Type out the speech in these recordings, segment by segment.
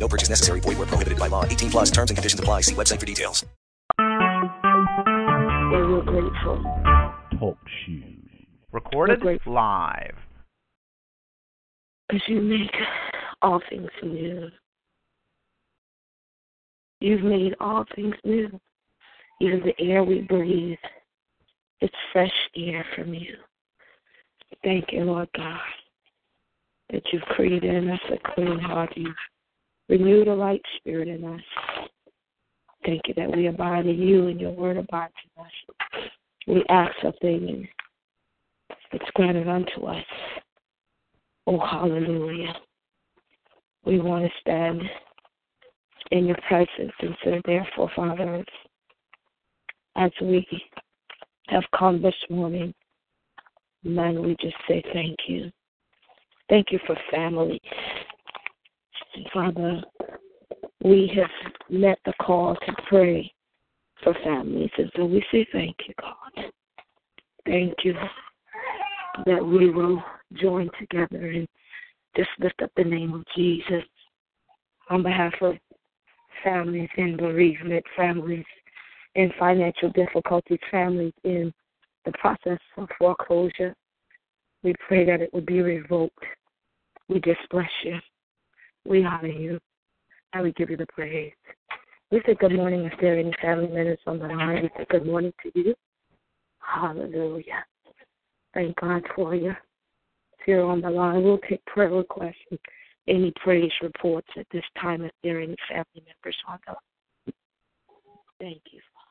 No purchase necessary. Void where prohibited by law. 18 plus terms and conditions apply. See website for details. We're grateful. Talk shoes. Recorded live. Because you make all things new. You've made all things new. Even the air we breathe, it's fresh air from you. Thank you, Lord God, that you've created in us a clean heart. You've renewed the right spirit in us. Thank you that we abide in you and your word abides in us. We ask something and it's granted unto us. Oh, hallelujah. We want to stand in your presence and so therefore, Father, as we have come this morning, man, we just say thank you. Thank you for families. And Father, we have met the call to pray for families, and so we say thank you, God. Thank you that we will join together and just lift up the name of Jesus on behalf of families in bereavement, families in financial difficulties, families in the process of foreclosure. We pray that it would be revoked. We just bless you. We honor you. And we give you the praise. We say good morning if there are any family members on the line. We say good morning to you. Hallelujah. Thank God for you. If you're on the line, we'll take prayer requests and any praise reports at this time if there are any family members on the line. Thank you, Father.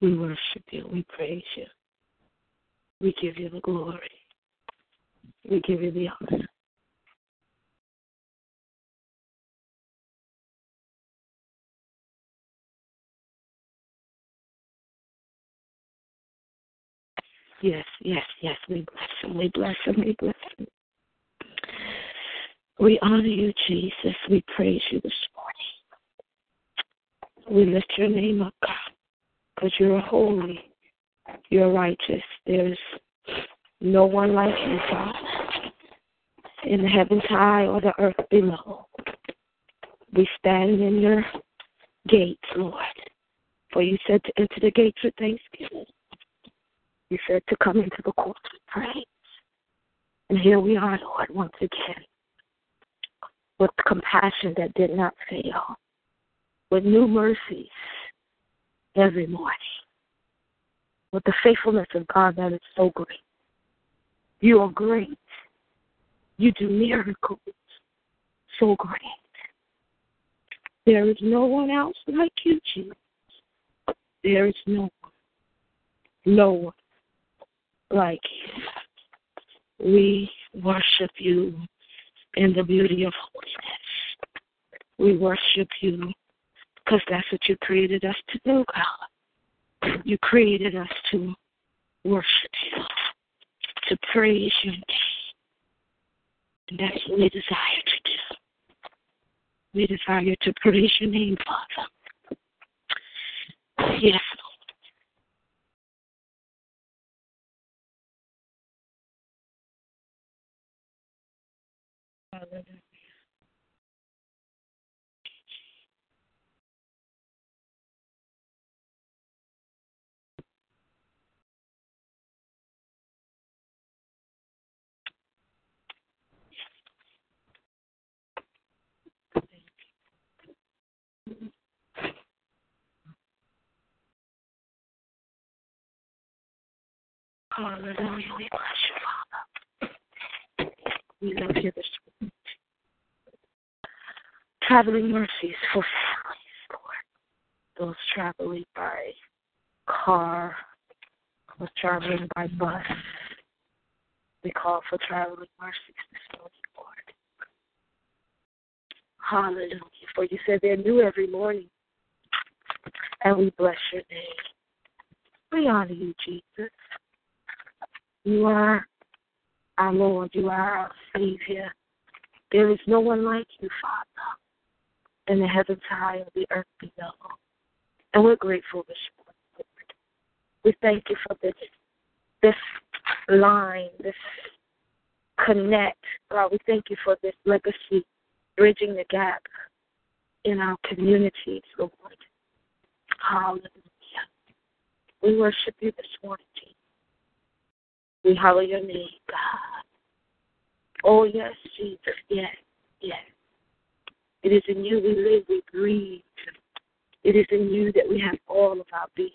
We worship you. We praise you. We give you the glory. We give you the honor. Yes, yes, yes. We bless him. We bless him. We bless him. We honor you, Jesus. We praise you this morning. We lift your name up, God, because you're holy. You're righteous. There's no one like you, God, in the heavens high or the earth below. We stand in your gates, Lord, for you said to enter the gates with thanksgiving. You said to come into the courts with praise. And here we are, Lord, once again, with compassion that did not fail, with new mercies every morning, with the faithfulness of God that is so great. You are great. You do miracles so great. There is no one else like you, Jesus. There is no one. No one like. We worship you in the beauty of holiness. We worship you because that's what you created us to do, God. You created us to worship you, to praise your name. And that's what we desire to do. We desire to praise your name, Father. Yes, Lord. Hallelujah. Hallelujah. We bless you, Father. We love you this morning. Traveling mercies for families, Lord. Those traveling by car, those traveling by bus. We call for traveling mercies this morning, Lord. Hallelujah. For you said they're new every morning. And we bless your name. We honor you, Jesus. You are our Lord. You are our Savior. There is no one like you, Father, in the heavens high and the earth below. And we're grateful this morning, Lord. We thank you for this this line, this connect. God, we thank you for this legacy, bridging the gap in our communities, Lord. Hallelujah. We worship you this morning, Jesus. We hallow your name, God. Oh, yes, Jesus. Yes, yes. It is in you we live, we breathe. It is in you that we have all of our being.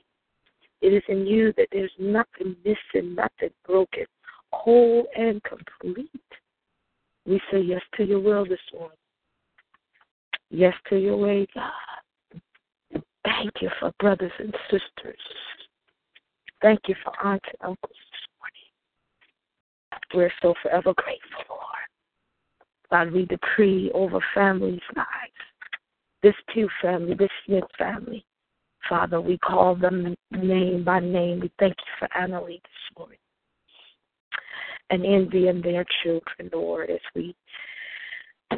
It is in you that there's nothing missing, nothing broken, whole and complete. We say yes to your will this morning. Yes to your way, God. Thank you for brothers and sisters. Thank you for aunts and uncles. We're so forever grateful, Lord. God, we decree over families' lives. This Pugh family, this Smith family. Father, we call them name by name. We thank you for Annalie this morning. And Envy and their children, Lord, as we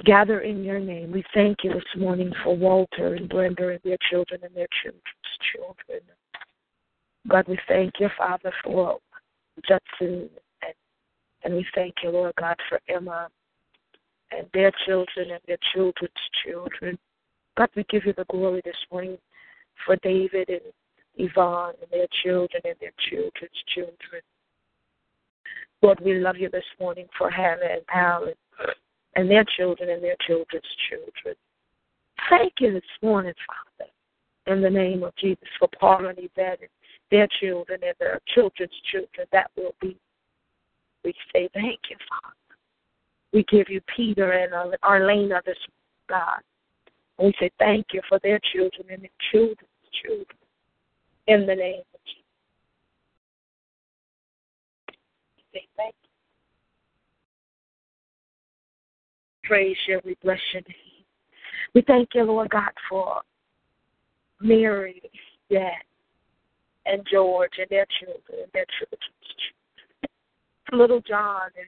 gather in your name. We thank you this morning for Walter and Brenda and their children and their children's children. God, we thank you, Father, for Judson, and, we thank you, Lord God, for Emma and their children and their children's children. God, we give you the glory this morning for David and Yvonne and their children and their children's children. Lord, we love you this morning for Hannah and Alan and their children and their children's children. Thank you this morning, Father, in the name of Jesus, for Paul and Yvette and their children and their children's children. That will be. We say thank you, Father. We give you Peter and Arlena this God. And we say thank you for their children and their children's children. In the name of Jesus. We say thank you. Praise you. We bless your name. We thank you, Lord God, for Mary, dad, and George and their children and their children's children. Little John and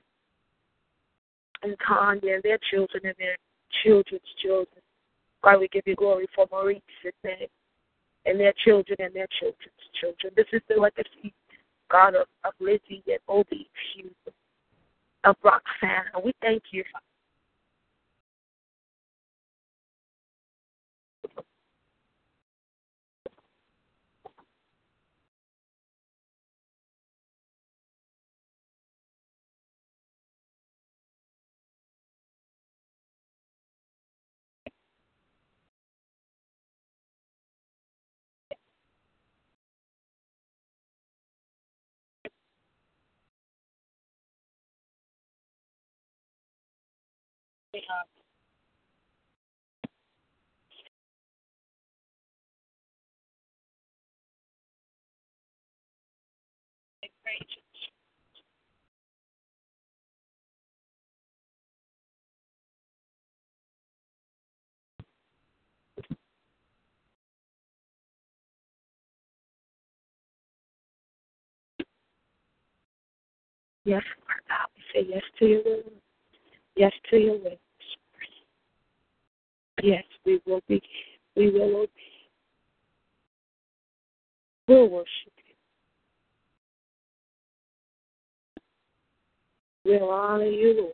and Tanya and their children and their children's children. God, we give you glory for Maurice and their, and their children and their children's children. This is the legacy, God, of, of Lizzie and Obi Hughes, of Roxanne. We thank you, Yes, Lord God. We say yes to your will. Yes to your will. Yes, we will be. We will obey. We'll worship you. We'll honor you, Lord.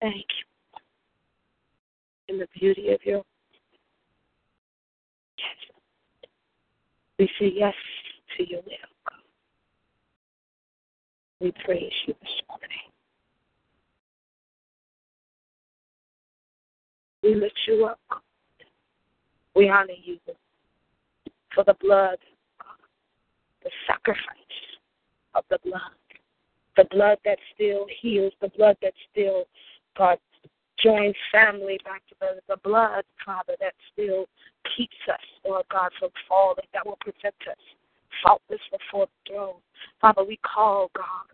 Thank you. In the beauty of your yes. We say yes to your will. We praise you this morning. We lift you up. We honor you for the blood, the sacrifice of the blood, the blood that still heals, the blood that still, God, joins family back together, the blood, Father, that still keeps us, Lord God, from falling, that will protect us faultless before the throne. Father, we call, God,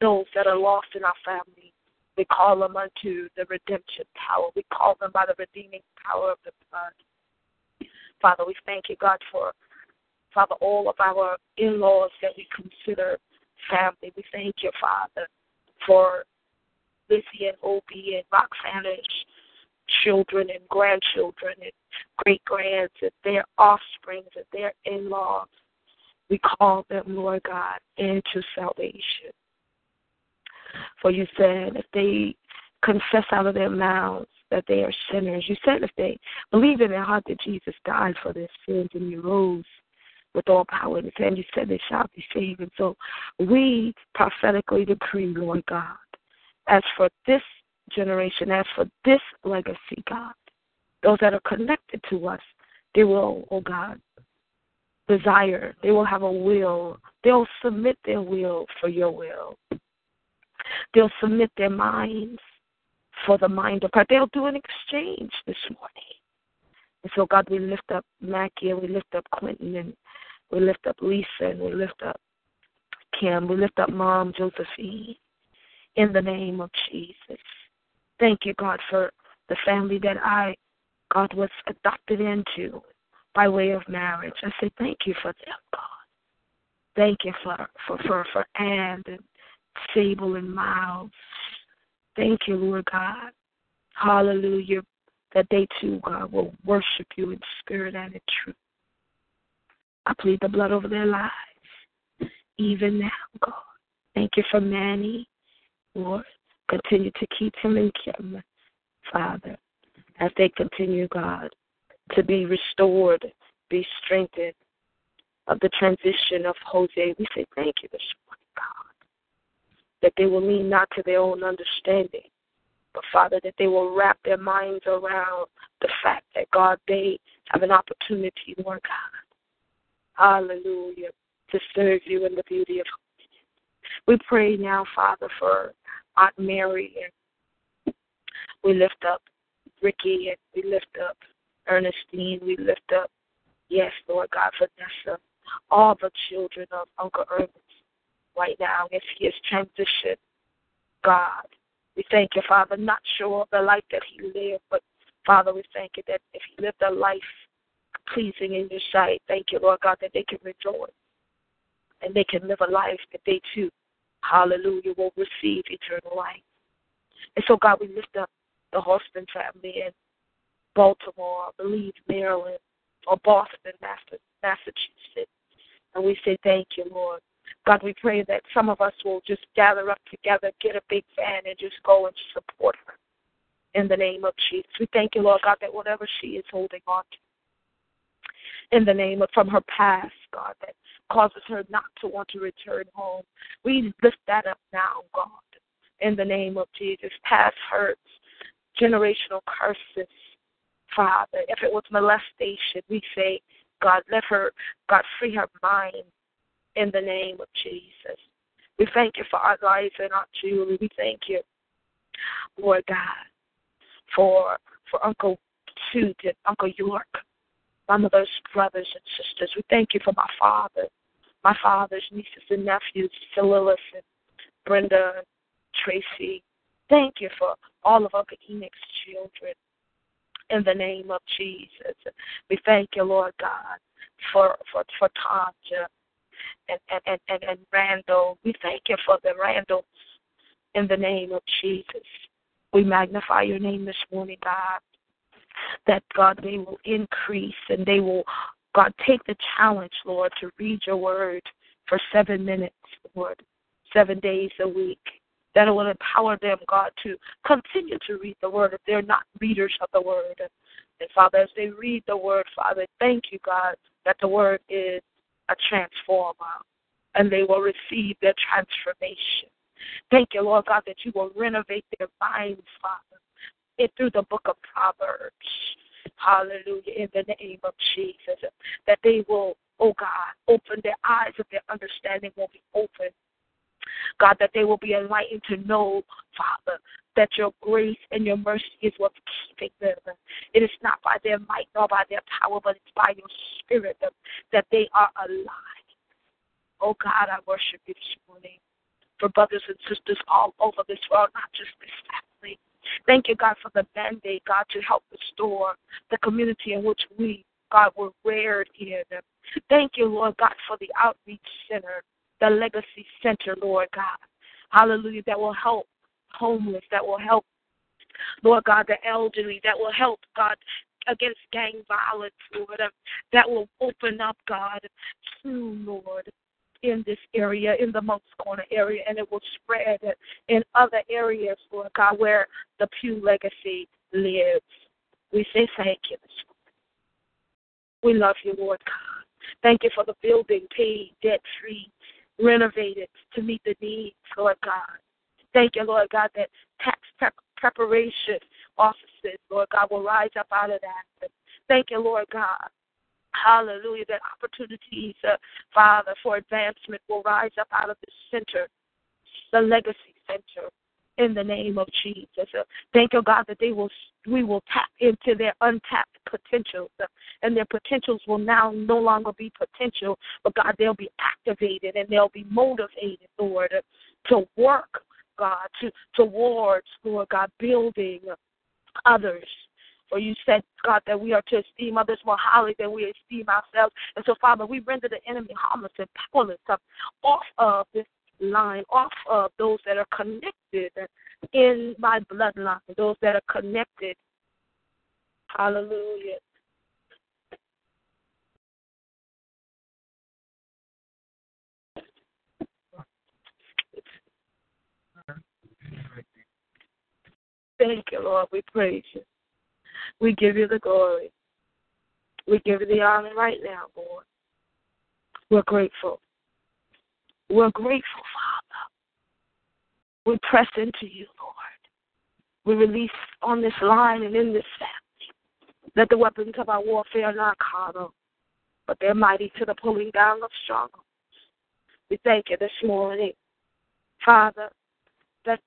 those that are lost in our family. We call them unto the redemption power. We call them by the redeeming power of the blood. Father, we thank you, God, for Father, all of our in laws that we consider family. We thank you, Father, for Lizzie and Opie and Roxana's children and grandchildren and great grands and their offsprings and their in laws. We call them, Lord God, into salvation. For you said if they confess out of their mouths that they are sinners, you said if they believe in their heart that Jesus died for their sins and he rose with all power in his hand, you said they shall be saved. And so we prophetically decree, Lord God, as for this generation, as for this legacy, God, those that are connected to us, they will, oh God, desire, they will have a will, they'll submit their will for your will. They'll submit their minds for the mind of Christ. They'll do an exchange this morning. And so, God, we lift up Mackie and we lift up Quentin and we lift up Lisa and we lift up Kim. We lift up Mom Josephine in the name of Jesus. Thank you, God, for the family that I, God, was adopted into by way of marriage. I say thank you for them, God. Thank you for for for, for Ann and Sable and Miles. Thank you, Lord God. Hallelujah. That they too, God, will worship you in spirit and in truth. I plead the blood over their lives, even now, God. Thank you for Manny, Lord. Continue to keep him in Kim, Father, as they continue, God, to be restored, be strengthened of the transition of Jose. We say thank you this morning, God, that they will lean not to their own understanding, but Father, that they will wrap their minds around the fact that, God, they have an opportunity, Lord God, hallelujah, to serve you in the beauty of we pray now, Father, for Aunt Mary and we lift up Ricky and we lift up Ernestine. We lift up, yes, Lord God, Vanessa, all the children of Uncle Ernest right now as he is transitioned. God, we thank you, Father, not sure the life that he lived, but Father, we thank you that if he lived a life pleasing in your sight, thank you, Lord God, that they can rejoice and they can live a life that they too, hallelujah, will receive eternal life. And so, God, we lift up the Houston family and Baltimore, I believe Maryland, or Boston, Massachusetts. And we say thank you, Lord. God, we pray that some of us will just gather up together, get a big fan, and just go and support her in the name of Jesus. We thank you, Lord God, that whatever she is holding on to, in the name of from her past, God, that causes her not to want to return home, we lift that up now, God, in the name of Jesus. Past hurts, generational curses, Father. If it was molestation, we say, God, let her, God, free her mind in the name of Jesus. We thank you for our lives and Aunt Julie. We thank you, Lord God, for for Uncle Toot and Uncle York, my mother's brothers and sisters. We thank you for my father, my father's nieces and nephews, Phyllis and Brenda and Tracy. Thank you for all of Uncle Enoch's children in the name of Jesus. We thank you, Lord God, for for for Tanja and and and, and Randall. We thank you for the Randalls in the name of Jesus. We magnify your name this morning, God. That God they will increase and they will God take the challenge, Lord, to read your word for seven minutes, Lord, seven days a week that it will empower them, God, to continue to read the Word if they're not readers of the Word. And Father, as they read the Word, Father, thank you, God, that the Word is a transformer and they will receive their transformation. Thank you, Lord God, that you will renovate their minds, Father, it through the book of Proverbs. Hallelujah, in the name of Jesus. That they will, oh God, open their eyes of their understanding will be open God, that they will be enlightened to know, Father, that your grace and your mercy is what's keeping them. It is not by their might nor by their power, but it's by your spirit that, that they are alive. Oh God, I worship you this morning. for brothers and sisters all over this world, not just this family. Thank you, God, for the mandate, God, to help restore the community in which we, God, were reared in. Thank you, Lord God, for the outreach center, the legacy center, Lord God. Hallelujah, that will help homeless, that will help, Lord God, the elderly, that will help, God, against gang violence, Lord, uh, that will open up, God, soon, Lord, in this area, in the most corner area, and it will spread in other areas, Lord God, where the Pew legacy lives. We say thank you We love you, Lord God. Thank you for the building paid, debt free, renovated to meet the needs, Lord God. Thank you, Lord God, that tax prep- preparation offices, Lord God, will rise up out of that. Thank you, Lord God, Hallelujah. That opportunities, uh, Father, for advancement will rise up out of this center, the legacy center, in the name of Jesus. Uh, thank you, God, that they will we will tap into their untapped potentials, uh, and their potentials will now no longer be potential, but God, they'll be activated and they'll be motivated, Lord, uh, to work, God, to towards, Lord God, building others for you said, God, that we are to esteem others more highly than we esteem ourselves. And so, Father, we render the enemy harmless and powerless off of this line, off of those that are connected in my bloodline, those that are connected. Hallelujah. Thank you, Lord. We praise you. We give you the glory. We give you the honor right now, Lord. We're grateful. We're grateful, Father. We press into you, Lord. We release on this line and in this family that the weapons of our warfare are not carnal, but they're mighty to the pulling down of strongholds. We thank you this morning, Father, that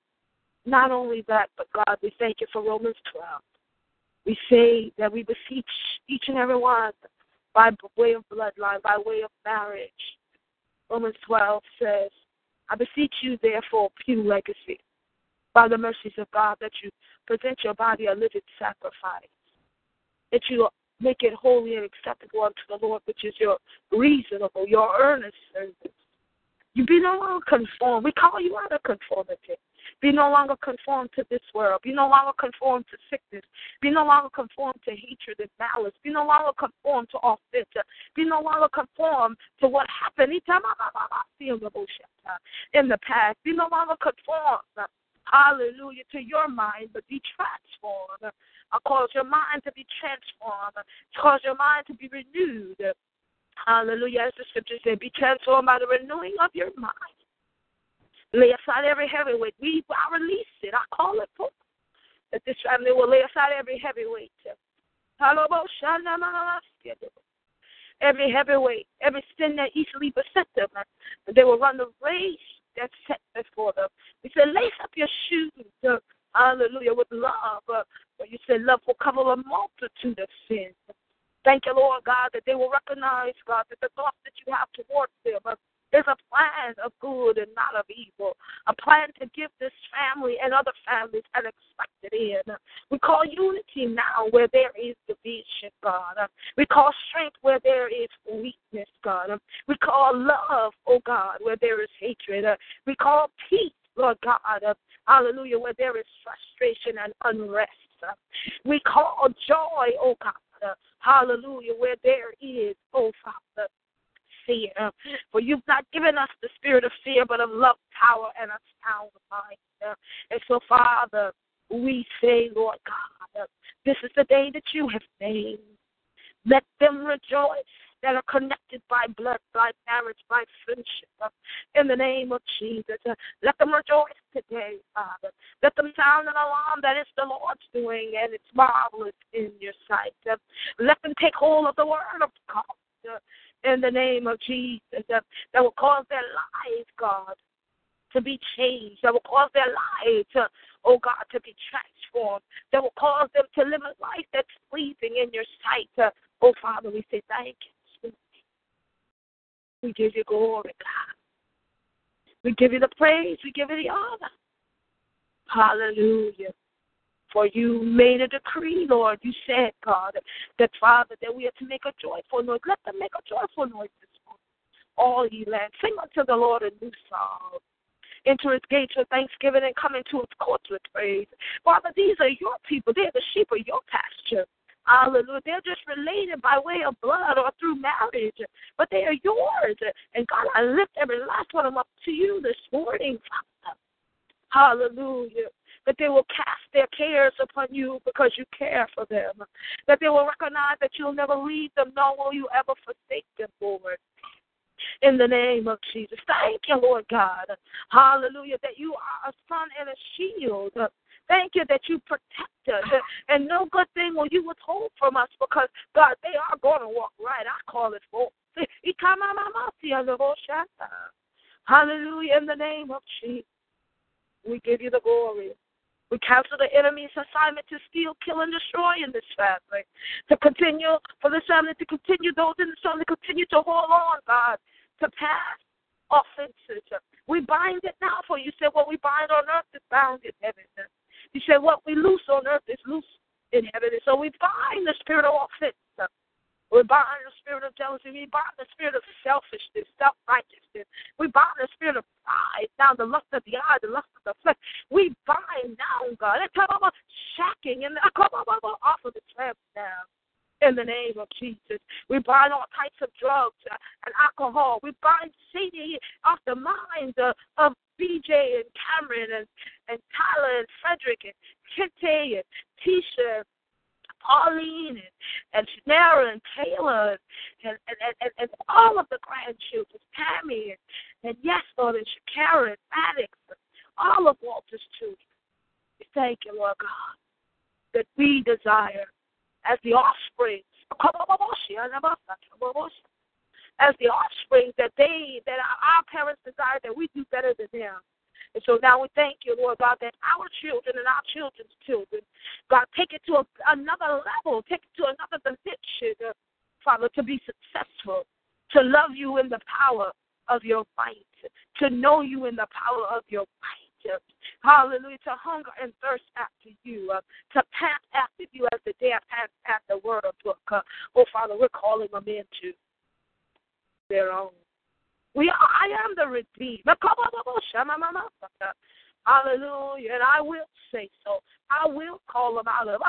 not only that, but God, we thank you for Romans 12. We say that we beseech each and every one by way of bloodline, by way of marriage. Romans 12 says, I beseech you, therefore, Pew Legacy, by the mercies of God, that you present your body a living sacrifice, that you make it holy and acceptable unto the Lord, which is your reasonable, your earnest service. You be no longer conformed. We call you out of conformity. Be no longer conformed to this world. Be no longer conformed to sickness. Be no longer conformed to hatred and malice. Be no longer conformed to offense. Be no longer conformed to what happened in the past. Be no longer conformed, hallelujah, to your mind, but be transformed. Cause your mind to be transformed. Cause your mind to be renewed. Hallelujah. As the scripture said, be transformed by the renewing of your mind. Lay aside every heavy weight. We, I release it. I call it forth. That this family will lay aside every heavy weight. Every heavy weight, every sin that easily beset them. They will run the race that's set before them. We said, lace up your shoes. Hallelujah, with love. Uh, you said love will cover a multitude of sins. Thank you, Lord God, that they will recognize, God, that the thoughts that you have towards them there's a plan of good and not of evil, a plan to give this family and other families an expected end. We call unity now where there is division, God. We call strength where there is weakness, God. We call love, oh God, where there is hatred. We call peace, Lord God, hallelujah, where there is frustration and unrest. We call joy, oh God, hallelujah, where there is, oh Father, fear. For you've not given us the spirit of fear, but of love, power, and a sound mind. And so, Father, we say, Lord God, this is the day that you have made. Let them rejoice that are connected by blood, by marriage, by friendship. In the name of Jesus, let them rejoice today, Father. Let them sound an alarm that it's the Lord's doing and it's marvelous in your sight. Let them take hold of the word of God in the name of Jesus that, that will cause their lives, God, to be changed, that will cause their lives, to, oh God, to be transformed, that will cause them to live a life that's pleasing in your sight. Uh, oh Father, we say thank you. We give you glory, God. We give you the praise. We give you the honor. Hallelujah. For you made a decree, Lord. You said, God, that Father, that we are to make a joyful noise. Let them make a joyful noise this morning. All ye land. Sing unto the Lord a new song. Enter his gates with thanksgiving and come into his courts with praise. Father, these are your people. They're the sheep of your pasture. Hallelujah. They're just related by way of blood or through marriage, but they are yours. And God, I lift every last one of them up to you this morning, Father. Hallelujah. That they will cast their cares upon you because you care for them. That they will recognize that you'll never leave them, nor will you ever forsake them, Lord in the name of Jesus. Thank you, Lord God. Hallelujah, that you are a sun and a shield. Thank you that you protect us. And no good thing will you withhold from us because, God, they are going to walk right. I call it forth. Hallelujah, in the name of Jesus. We give you the glory. We cancel the enemy's assignment to steal, kill, and destroy in this family. To continue, for this family to continue, those in this family continue to hold on, God, to pass offenses. We bind it now, for you said what we bind on earth is bound in heaven. You said what we loose on earth is loose in heaven. So we bind the spirit of offense. We bind the spirit of jealousy. We bind the spirit of selfishness, self righteousness. We bind the spirit of pride, now the lust of the eye, the lust of the flesh. We bind now, God. Shacking and off of the tramp now in the name of Jesus. We bind all types of drugs and alcohol. We bind Satan off the minds of, of BJ and Cameron and, and Tyler and Frederick and Kente and Tisha Pauline and, and and Taylor and, and, and, and, all of the grandchildren, Tammy and, and yes, Lord, and Shakara and Maddox, and all of Walter's children. We thank you, Lord God, that we desire as the offspring, as the offspring that they that our parents desire that we do better than them. And so now we thank you, Lord God, that our children and our children's children, God, take it to a, another level, take it to another dimension, uh, Father, to be successful, to love you in the power of your might, to know you in the power of your might. Hallelujah, to hunger and thirst after you, uh, to pant after you as the deer pant after the word book. Uh, oh, Father, we're calling them into their own. We are, I am the redeemed. Hallelujah. And I will say so. I will call them out of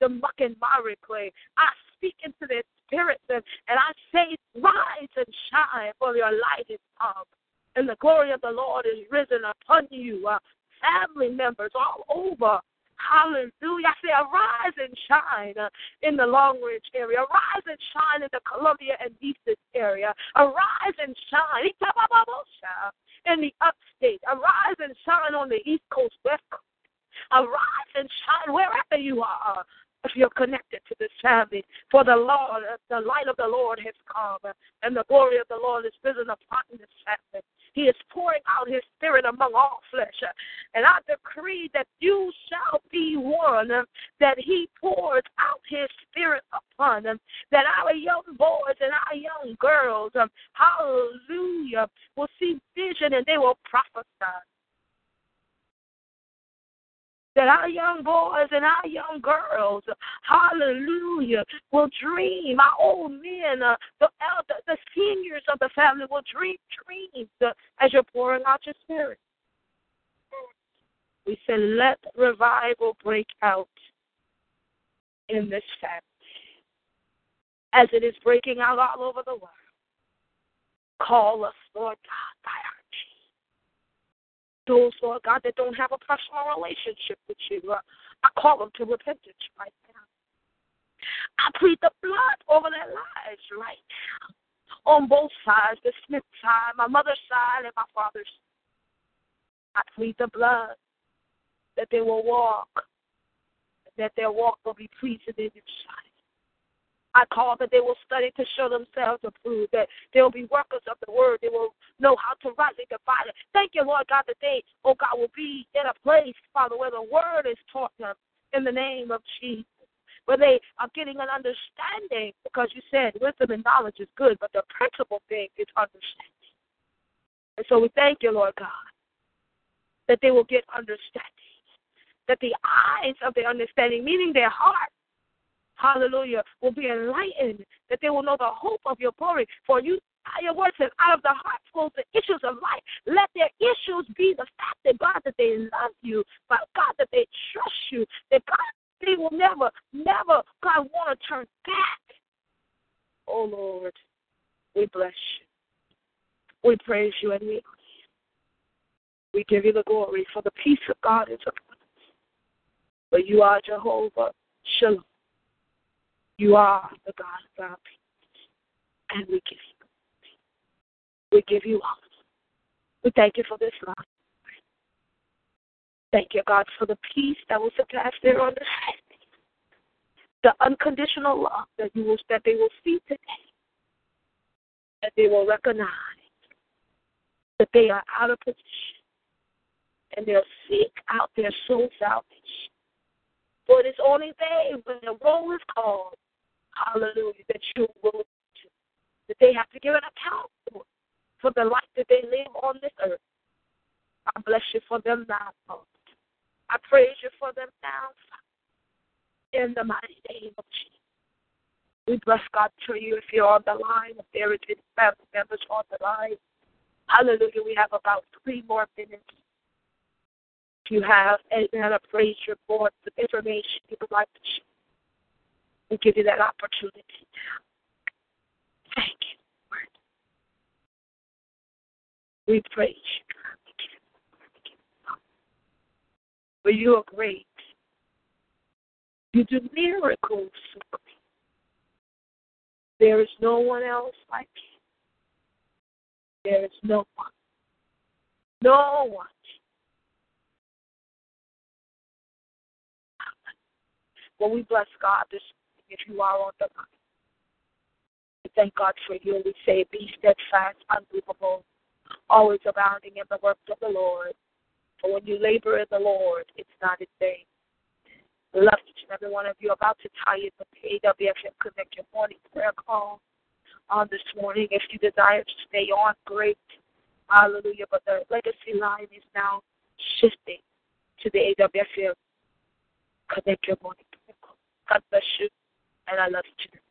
the muck and miry clay. I speak into their spirits and, and I say, Rise and shine, for your light is come. And the glory of the Lord is risen upon you. Uh, family members all over Hallelujah. I say, arise and shine uh, in the Long Ridge area. Arise and shine in the Columbia and Easton area. Arise and shine in the upstate. Arise and shine on the East Coast, West Coast. Arise and shine wherever you are if you're connected to this family. For the Lord, uh, the light of the Lord has come, uh, and the glory of the Lord is risen upon this family. He is pouring out his spirit among all flesh. Uh, and I decree that you shall be one uh, that he pours out his spirit upon. That our young boys and our young girls, hallelujah, will see vision and they will prophesy that our young boys and our young girls, hallelujah, will dream. Our old men, uh, the elder, the seniors of the family will dream dreams uh, as you're pouring out your spirit. We say, let revival break out in this family as it is breaking out all over the world. Call us, Lord God, by our those, Lord God, that don't have a personal relationship with you. I call them to repentance right now. I plead the blood over their lives right now. On both sides, the Smith side, my mother's side, and my father's I plead the blood that they will walk, that their walk will be pleasing in your sight. I call that they will study to show themselves approved, that they will be workers of the word. They will know how to rightly divide it. Thank you, Lord God, that they, oh God, will be in a place, Father, where the word is taught them in the name of Jesus. Where they are getting an understanding, because you said wisdom and knowledge is good, but the principal thing is understanding. And so we thank you, Lord God, that they will get understanding, that the eyes of their understanding, meaning their heart, hallelujah, will be enlightened, that they will know the hope of your glory. For you, your word says, out of the heart flows the issues of life. Let their issues be the fact that God, that they love you, but God, that they trust you, that God, they will never, never, God, want to turn back. Oh, Lord, we bless you. We praise you and we we give you the glory for the peace of God is upon us. But you are Jehovah Shalom. You are the God of our peace. And we give you we give you all. We thank you for this life. Thank you, God, for the peace that will surpass their understanding. The unconditional love that you will that they will see today. That they will recognize that they are out of position. And they'll seek out their soul salvation. For it is only they, when the roll is called, hallelujah, that you will that they have to give an account for for the life that they live on this earth. I bless you for them now, Lord. I praise you for them now, in the mighty name of Jesus. We bless God for you if you're on the line, if there is family members on the line. Hallelujah. We have about three more minutes. If you have any a praise report, information you would like to share, we give you that opportunity. Thank you. We praise you. For you are great. You do miracles. There is no one else like you. There is no one. No one. Well, we bless God this if you are on the line. We thank God for you. We say, be steadfast, unmovable, always abounding in the works of the Lord. For when you labor in the Lord, it's not in vain. Love each and every one of you. About to tie in the AWFM Connect Your Morning Prayer Call on this morning. If you desire to stay on, great. Hallelujah. But the legacy line is now shifting to the AWFM Connect Your Morning Prayer Call. God bless you, and I love you. morning.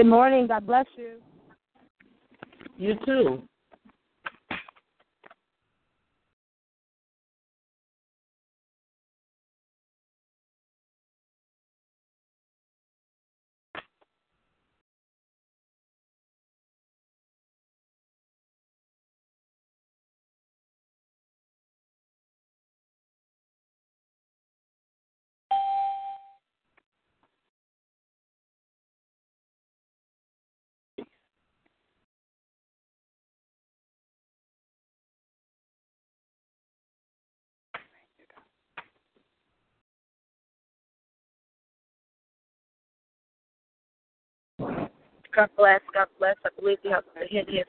Good morning. God bless you. You too. God bless. God bless. I believe we have to hit his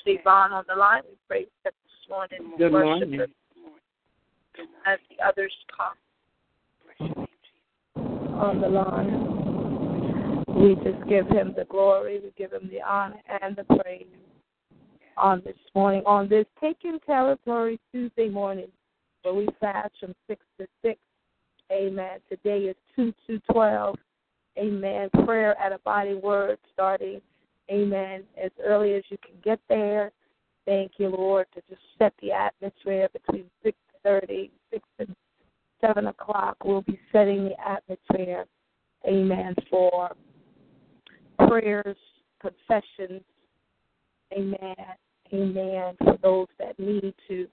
Stevon on the line. We pray that this morning. Good worship morning. As the others come on the line. We just give him the glory. We give him the honor and the praise on this morning. On this Taking Territory Tuesday morning, where we fast from 6 to 6. Amen. Today is 2 to 12. Amen. Prayer at Abiding Word starting, amen, as early as you can get there. Thank you, Lord, to just set the atmosphere between 6.30, 6 and 7 o'clock. We'll be setting the atmosphere, amen, for prayers, confessions, amen, amen, for those that need to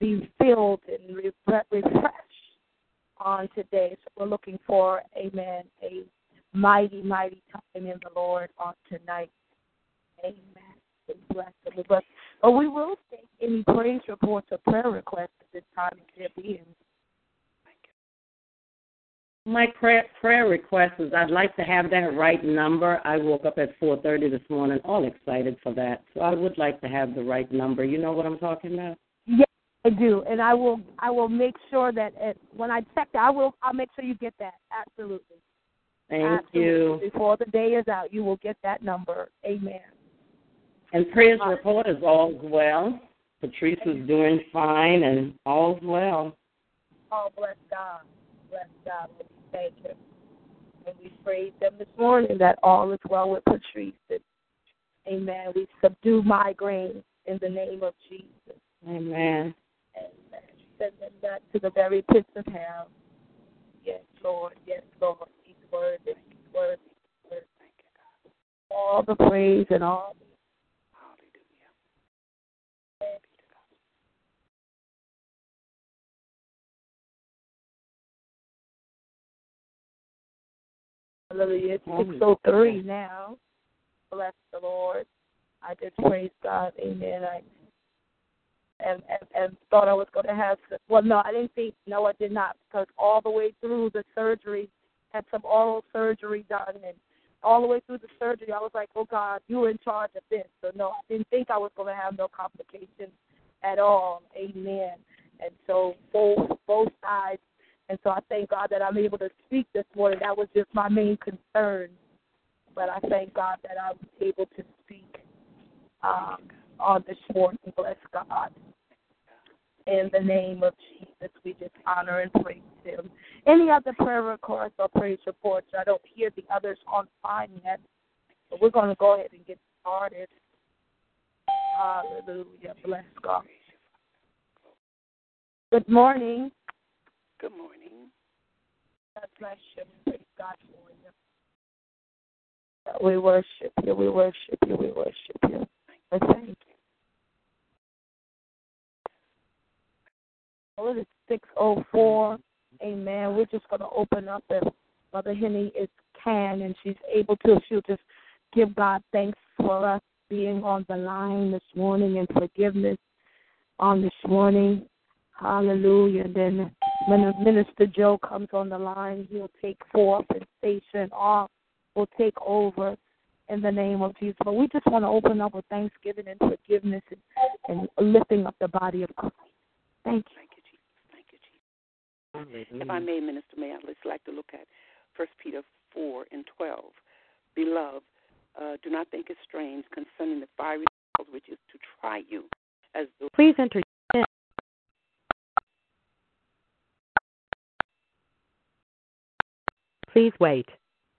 be filled and refreshed on today. So we're looking for, amen, a mighty, mighty time in the Lord on tonight. Amen. We bless them. We. But we will take any praise reports or prayer requests at this time if there be. My prayer prayer request is I'd like to have that right number. I woke up at 4:30 this morning, all excited for that. So I would like to have the right number. You know what I'm talking about? Yes, I do, and I will. I will make sure that it, when I check that, I will. I'll make sure you get that. Absolutely. Thank Absolutely. you. Before the day is out, you will get that number. Amen. And praise report is all's well. Patrice is doing fine, and all's well. Oh, bless God. Bless God. We thank Him. And we praise Him this morning that all is well with Patrice. And, amen. We subdue migraines in the name of Jesus. Amen. And send them back to the very pits of hell. Yes, Lord. Yes, Lord. Worthy. He's worthy. He's worthy. All the praise and all the Hallelujah. It's Hallelujah. 603 now. Bless the Lord. I just praise God. Amen. I and, and, and thought I was going to have well, no, I didn't think, no, I did not, because all the way through the surgery, had some oral surgery done, and all the way through the surgery, I was like, oh God, you were in charge of this. So no, I didn't think I was to have no complications at all. Amen. And so both both sides and so I thank God that I'm able to speak this morning. That was just my main concern. But I thank God that I was able to speak um, on this morning. Bless God. In the name of Jesus, we just honor and praise Him. Any other prayer requests or praise reports? I don't hear the others on yet. But we're going to go ahead and get started. Hallelujah. Bless God. Good morning. Good morning. God bless you. Praise God for you. We worship you. We worship you. We worship you. Thank you. Well, it is six oh four. Amen. We're just going to open up if Mother Henny is can and she's able to. She'll just give God thanks for us being on the line this morning and forgiveness on this morning. Hallelujah. Then when Minister Joe comes on the line, he'll take forth and station off, will take over in the name of Jesus. But we just want to open up with thanksgiving and forgiveness and, and lifting up the body of Christ. Thank you. Thank you, Jesus. Thank you, Jesus. If I may, Minister, may I just like to look at First Peter 4 and 12. Beloved, uh, do not think it strange concerning the fiery trials which is to try you, as though Please enter. Please wait.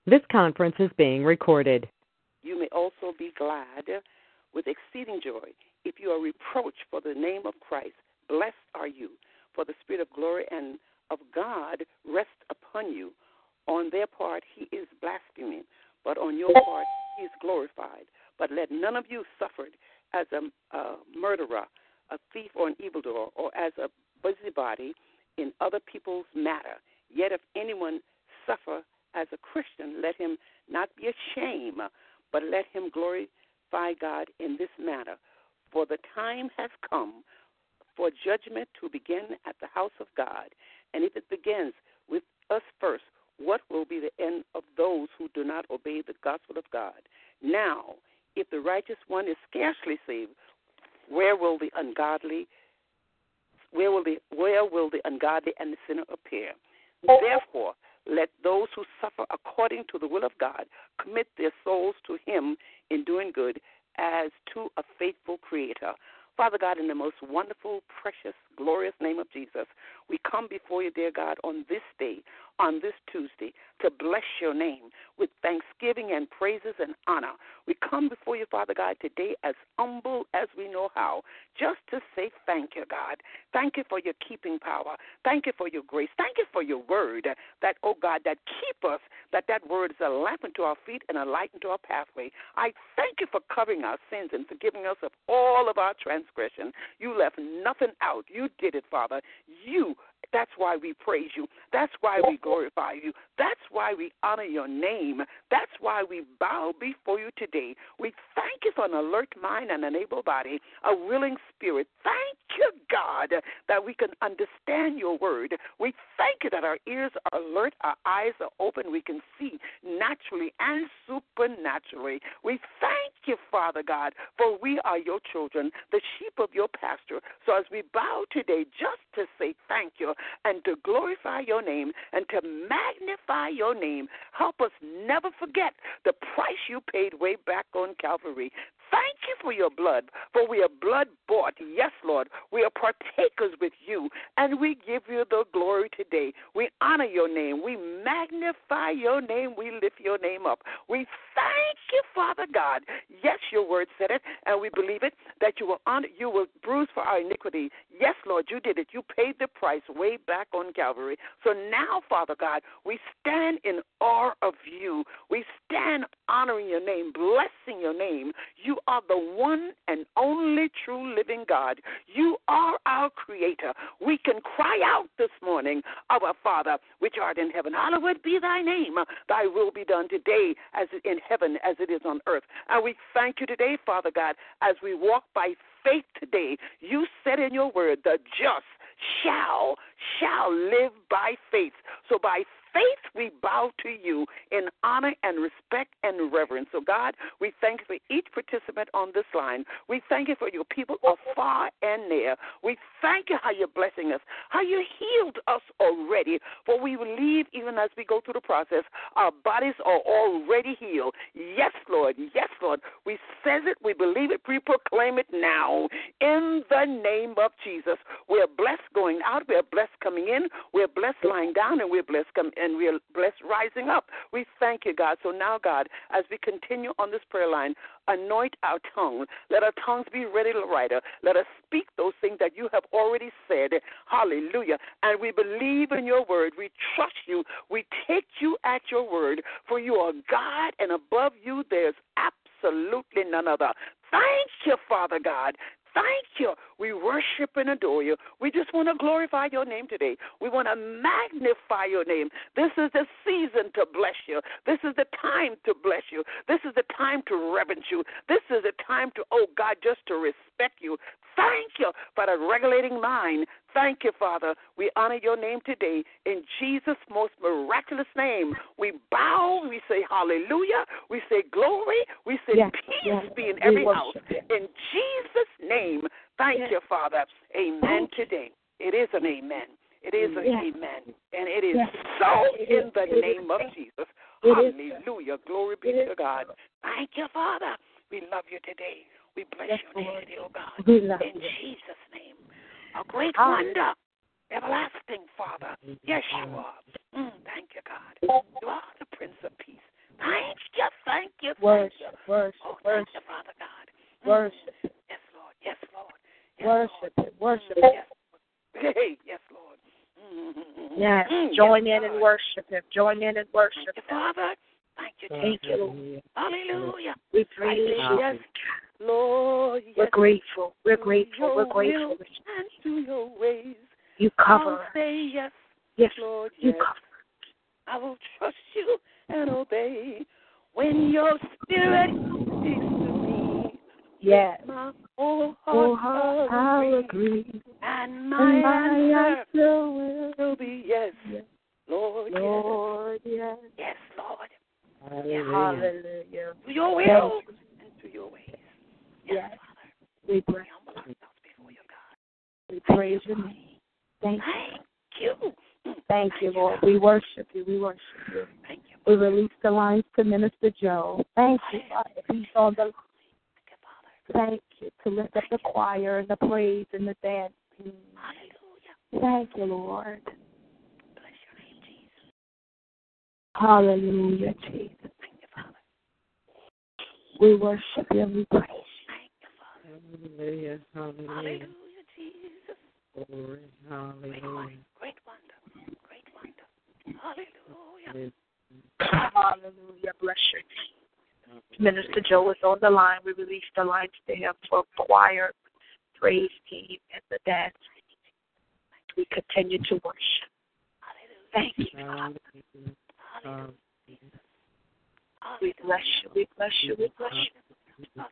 This conference is being recorded. you may also be glad with exceeding joy if you are reproached for the name of Christ. Blessed are you, for the Spirit of glory and of God rests upon you. On their part, he is blaspheming, but on your part, he is glorified. But let none of you suffer as a, a murderer, a thief, or an evildoer, or as a busybody in other people's matter. Yet if anyone suffer as a Christian, let him not be ashamed, but let him glorify God in this matter. For the time has come for judgment to begin at the house of God. And if it begins with us first, what will be the end of those who do not obey the gospel of God? Now, if the righteous one is scarcely saved, where will the ungodly where will the where will the ungodly and the sinner appear? Therefore, let those who suffer according to the will of God commit their souls to him in doing good as to a faithful creator. Father God, in the most wonderful, precious, glorious name of Jesus, we come before you, dear God, on this day, on this Tuesday, to bless your name with thanksgiving and praises and honor. We come before you, Father God, today as humble as we know how, just to say thank you, God. Thank you for your keeping power. Thank you for your grace. Thank you for your word that, oh God, that keep us, that that word is a lamp unto our feet and a light unto our pathway. I thank you for covering our sins and forgiving us of all of our transgression. You left nothing out. You did it, Father. You that's why we praise you. That's why we glorify you. That's why we honor your name. That's why we bow before you today. We thank you for an alert mind and an able body, a willing spirit. Thank you, God, that we can understand your word. We thank you that our ears are alert, our eyes are open, we can see naturally and supernaturally. We thank you, Father God, for we are your children, the sheep of your pasture. So as we bow today just to say thank you, and to glorify your name and to magnify your name. Help us never forget the price you paid way back on Calvary. Thank you for your blood, for we are blood bought. Yes, Lord, we are partakers with you, and we give you the glory today. We honor your name. We magnify your name. We lift your name up. We thank you, Father God. Yes, your word said it, and we believe it, that you will honor, you will bruise for our iniquity. Yes, Lord, you did it. You paid the price way back on Calvary. So now, Father God, we stand in awe of you. We stand honoring your name, blessing your name. You are the one and only true living God. You are our creator. We can cry out this morning, Our Father, which art in heaven, hallowed be thy name. Thy will be done today as in heaven as it is on earth. And we thank you today, Father God, as we walk by faith today. You said in your word, the just shall shall live by faith. So by faith we bow to you in honor and respect and reverence. So, God, we thank you for each participant on this line. We thank you for your people afar and near. We thank you how you're blessing us, how you healed us already. For we believe, even as we go through the process, our bodies are already healed. Yes, Lord. Yes, Lord. We says it, we believe it, we proclaim it now. In the name of Jesus. We're blessed going out, we're blessed coming in, we're blessed lying down, and we're blessed coming in and we are blessed rising up. We thank you, God. So now, God, as we continue on this prayer line, anoint our tongue. Let our tongues be ready to write. Let us speak those things that you have already said. Hallelujah. And we believe in your word. We trust you. We take you at your word, for you are God, and above you there's absolutely none other. Thank you, Father God thank you. We worship and adore you. We just want to glorify your name today. We want to magnify your name. This is the season to bless you. This is the time to bless you. This is the time to reverence you. This is the time to, oh God, just to respect you. Thank you for the regulating mind. Thank you, Father. We honor your name today. In Jesus' most miraculous name, we bow, we say hallelujah, we say glory, we say yes, peace yes, be in every house. In Jesus' name, thank yes. you, Father. Amen today. It is an amen. It is an amen. And it is so in the name of Jesus. Hallelujah. Glory be to God. Thank you, Father. We love you today. We bless yes, your name, oh God. In you. Jesus' name. A great wonder. Everlasting Father. Yes, you are. Mm, thank you, God. You are the Prince of Peace. Thank you, thank you, thank worship, you. Worship, oh, worship. thank you, Father God. Mm. Worship. Yes, Lord. Yes, Lord. Yes, worship Lord. it. Worship mm. Yes. Hey, yes, Lord. Mm-hmm. Yes. Join yes, in and worship Him. Join in and worship Him. Father. Thank you, Thank you. Hallelujah. We praise you. Yes, Lord. Yes. We're grateful. We're grateful. We're grateful. And to your ways. You cover. I'll say yes. Yes, Lord. You yes. cover. I will trust you and obey when your spirit speaks to me. Yes. My whole heart, heart I'll agree. agree. And my, and my answer, answer will, will be yes. yes. Lord, Lord, yes. Yes, Lord. Hallelujah. Hallelujah. To your will and to your ways. Yes, yes. Father. We bless you. Before your God. We praise your name. Thank you. Mm, thank you. Thank you, Lord. We worship you. We worship you. Thank you. We release the lines to Minister Joe. Thank you, Father. We saw the Thank you to lift up the choir and the praise and the dance. Hallelujah. Thank you, Lord. Hallelujah, Jesus. Thank you, Father. We worship you and we praise you. Hallelujah. Hallelujah. Hallelujah, Jesus. Glory. Hallelujah. Great wonder. Great wonder. Hallelujah. Hallelujah. Bless your name. Minister Joe is on the line. We released the lines to him for choir, praise team, and the dance We continue to worship. Thank you. Hallelujah. We bless you. We bless you. We bless you.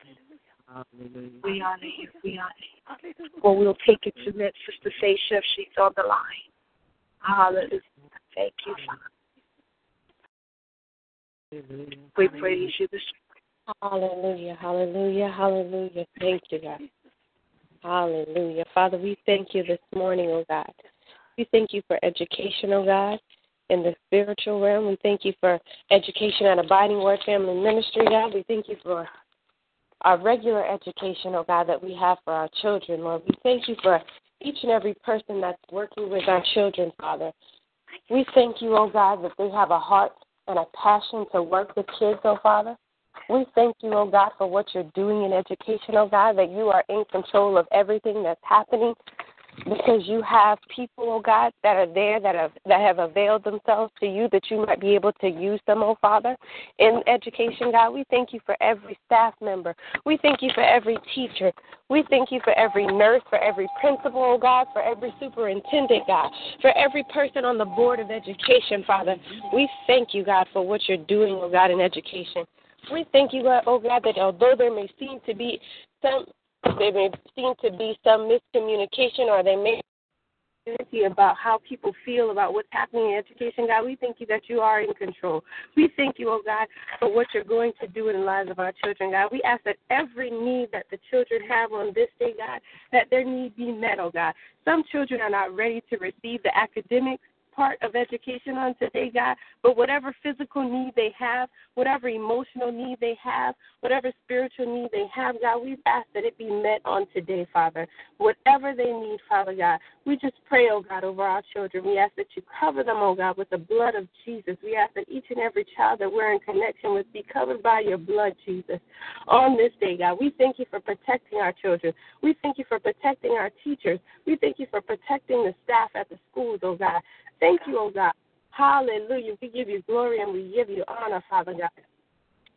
Hallelujah. We honor you. We honor you. Well, we'll take it to that Sister Seisha if she's on the line. Hallelujah. Thank you, Father. We praise you this morning. Hallelujah. Hallelujah. Hallelujah. Thank you, God. Hallelujah. Father, we thank you this morning, oh God. We thank you for education, oh God, in the spiritual realm. We thank you for education at Abiding Word Family Ministry, God. We thank you for our regular education, oh God, that we have for our children, Lord. We thank you for each and every person that's working with our children, Father. We thank you, oh God, that they have a heart and a passion to work with kids, oh Father. We thank you, oh God, for what you're doing in education, oh God, that you are in control of everything that's happening because you have people, oh God, that are there that have that have availed themselves to you that you might be able to use them, oh Father, in education, God. We thank you for every staff member. We thank you for every teacher. We thank you for every nurse, for every principal, oh God, for every superintendent, God, for every person on the board of education, Father. We thank you, God, for what you're doing, oh God, in education. We thank you, oh God, that although there may seem to be some there may seem to be some miscommunication or they may about how people feel about what's happening in education, God. We thank you that you are in control. We thank you, oh God, for what you're going to do in the lives of our children, God. We ask that every need that the children have on this day, God, that their need be met, oh God. Some children are not ready to receive the academics part of education on today, God, but whatever physical need they have, whatever emotional need they have, whatever spiritual need they have, God, we ask that it be met on today, Father. Whatever they need, Father God, we just pray, oh God, over our children. We ask that you cover them, oh God, with the blood of Jesus. We ask that each and every child that we're in connection with be covered by your blood, Jesus. On this day, God, we thank you for protecting our children. We thank you for protecting our teachers. We thank you for protecting the staff at the schools, oh God. Thank you, oh God. Hallelujah. We give you glory and we give you honor, Father God.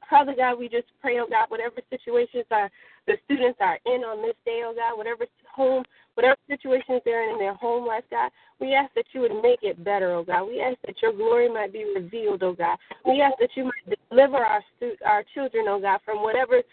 Father God, we just pray, oh God, whatever situations are the students are in on this day, oh God, whatever home, whatever situations they're in in their home life, God, we ask that you would make it better, oh God. We ask that your glory might be revealed, oh God. We ask that you might deliver our stu- our children, oh God, from whatever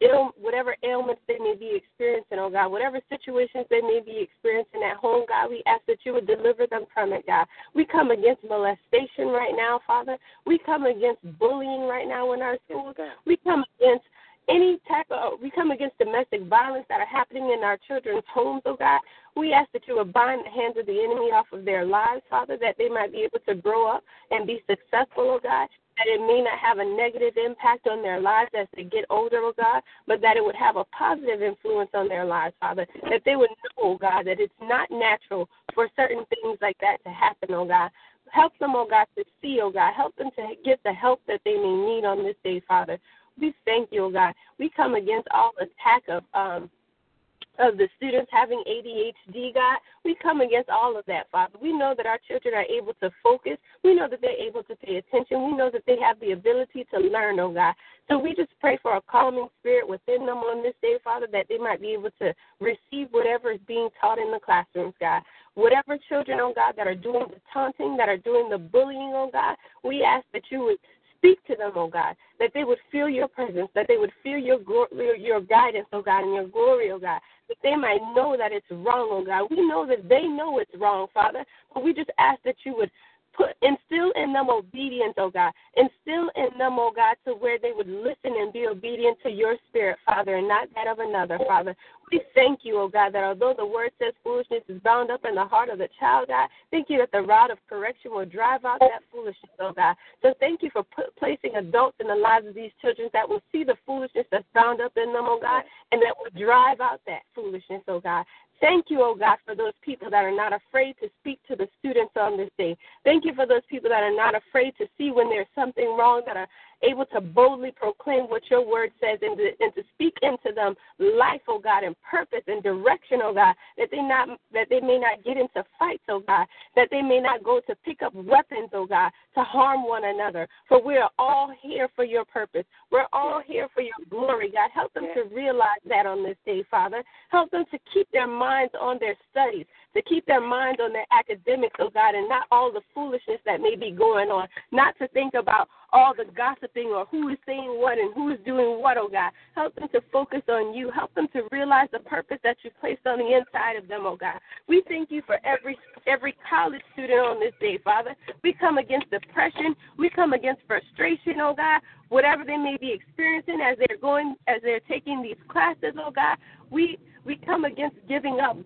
Ill, whatever ailments they may be experiencing, oh God, whatever situations they may be experiencing at home, God, we ask that you would deliver them from it, God. We come against molestation right now, Father. We come against bullying right now in our schools. Oh, we come against any type of we come against domestic violence that are happening in our children's homes, oh God. We ask that you would bind the hands of the enemy off of their lives, Father, that they might be able to grow up and be successful, oh God that it may not have a negative impact on their lives as they get older, oh God, but that it would have a positive influence on their lives, Father. That they would know, oh God, that it's not natural for certain things like that to happen, oh God. Help them, oh God, to see, oh God. Help them to get the help that they may need on this day, Father. We thank you, oh God. We come against all attack of um of the students having ADHD, God. We come against all of that, Father. We know that our children are able to focus. We know that they're able to pay attention. We know that they have the ability to learn, oh God. So we just pray for a calming spirit within them on this day, Father, that they might be able to receive whatever is being taught in the classrooms, God. Whatever children, oh God, that are doing the taunting, that are doing the bullying, oh God, we ask that you would speak to them, oh God, that they would feel your presence, that they would feel your your, your guidance, oh God, and your glory, oh God, that they might know that it's wrong, oh God. We know that they know it's wrong, Father, but we just ask that you would put instill in them obedience, oh God. Instill in them, oh God, to where they would listen and be obedient to your spirit, Father, and not that of another, Father. We thank you, oh God, that although the word says foolishness is bound up in the heart of the child, God, thank you that the rod of correction will drive out that foolishness, oh God. So thank you for put, placing adults in the lives of these children that will see the foolishness that's bound up in them, oh God, and that will drive out that foolishness, oh God. Thank you, oh God, for those people that are not afraid to speak to the students on this day. Thank you for those people that are not afraid to see when there's something wrong, that are able to boldly proclaim what your word says and to, and to speak into them life, oh God, and purpose and direction, oh God, that they not that they may not get into fights, oh God, that they may not go to pick up weapons, oh God, to harm one another. For we are all here for your purpose. We're all here for your glory, God. Help them to realize that on this day, Father. Help them to keep their minds on their studies, to keep their minds on their academics, oh God, and not all the foolishness that may be going on, not to think about all the gossiping or who is saying what and who is doing what, oh God. Help them to focus on you. Help them to realize the purpose that you placed on the inside of them, oh God. We thank you for every every college student on this day, Father. We come against depression. We come against frustration, oh God. Whatever they may be experiencing as they're going as they're taking these classes, oh God. We we come against giving up.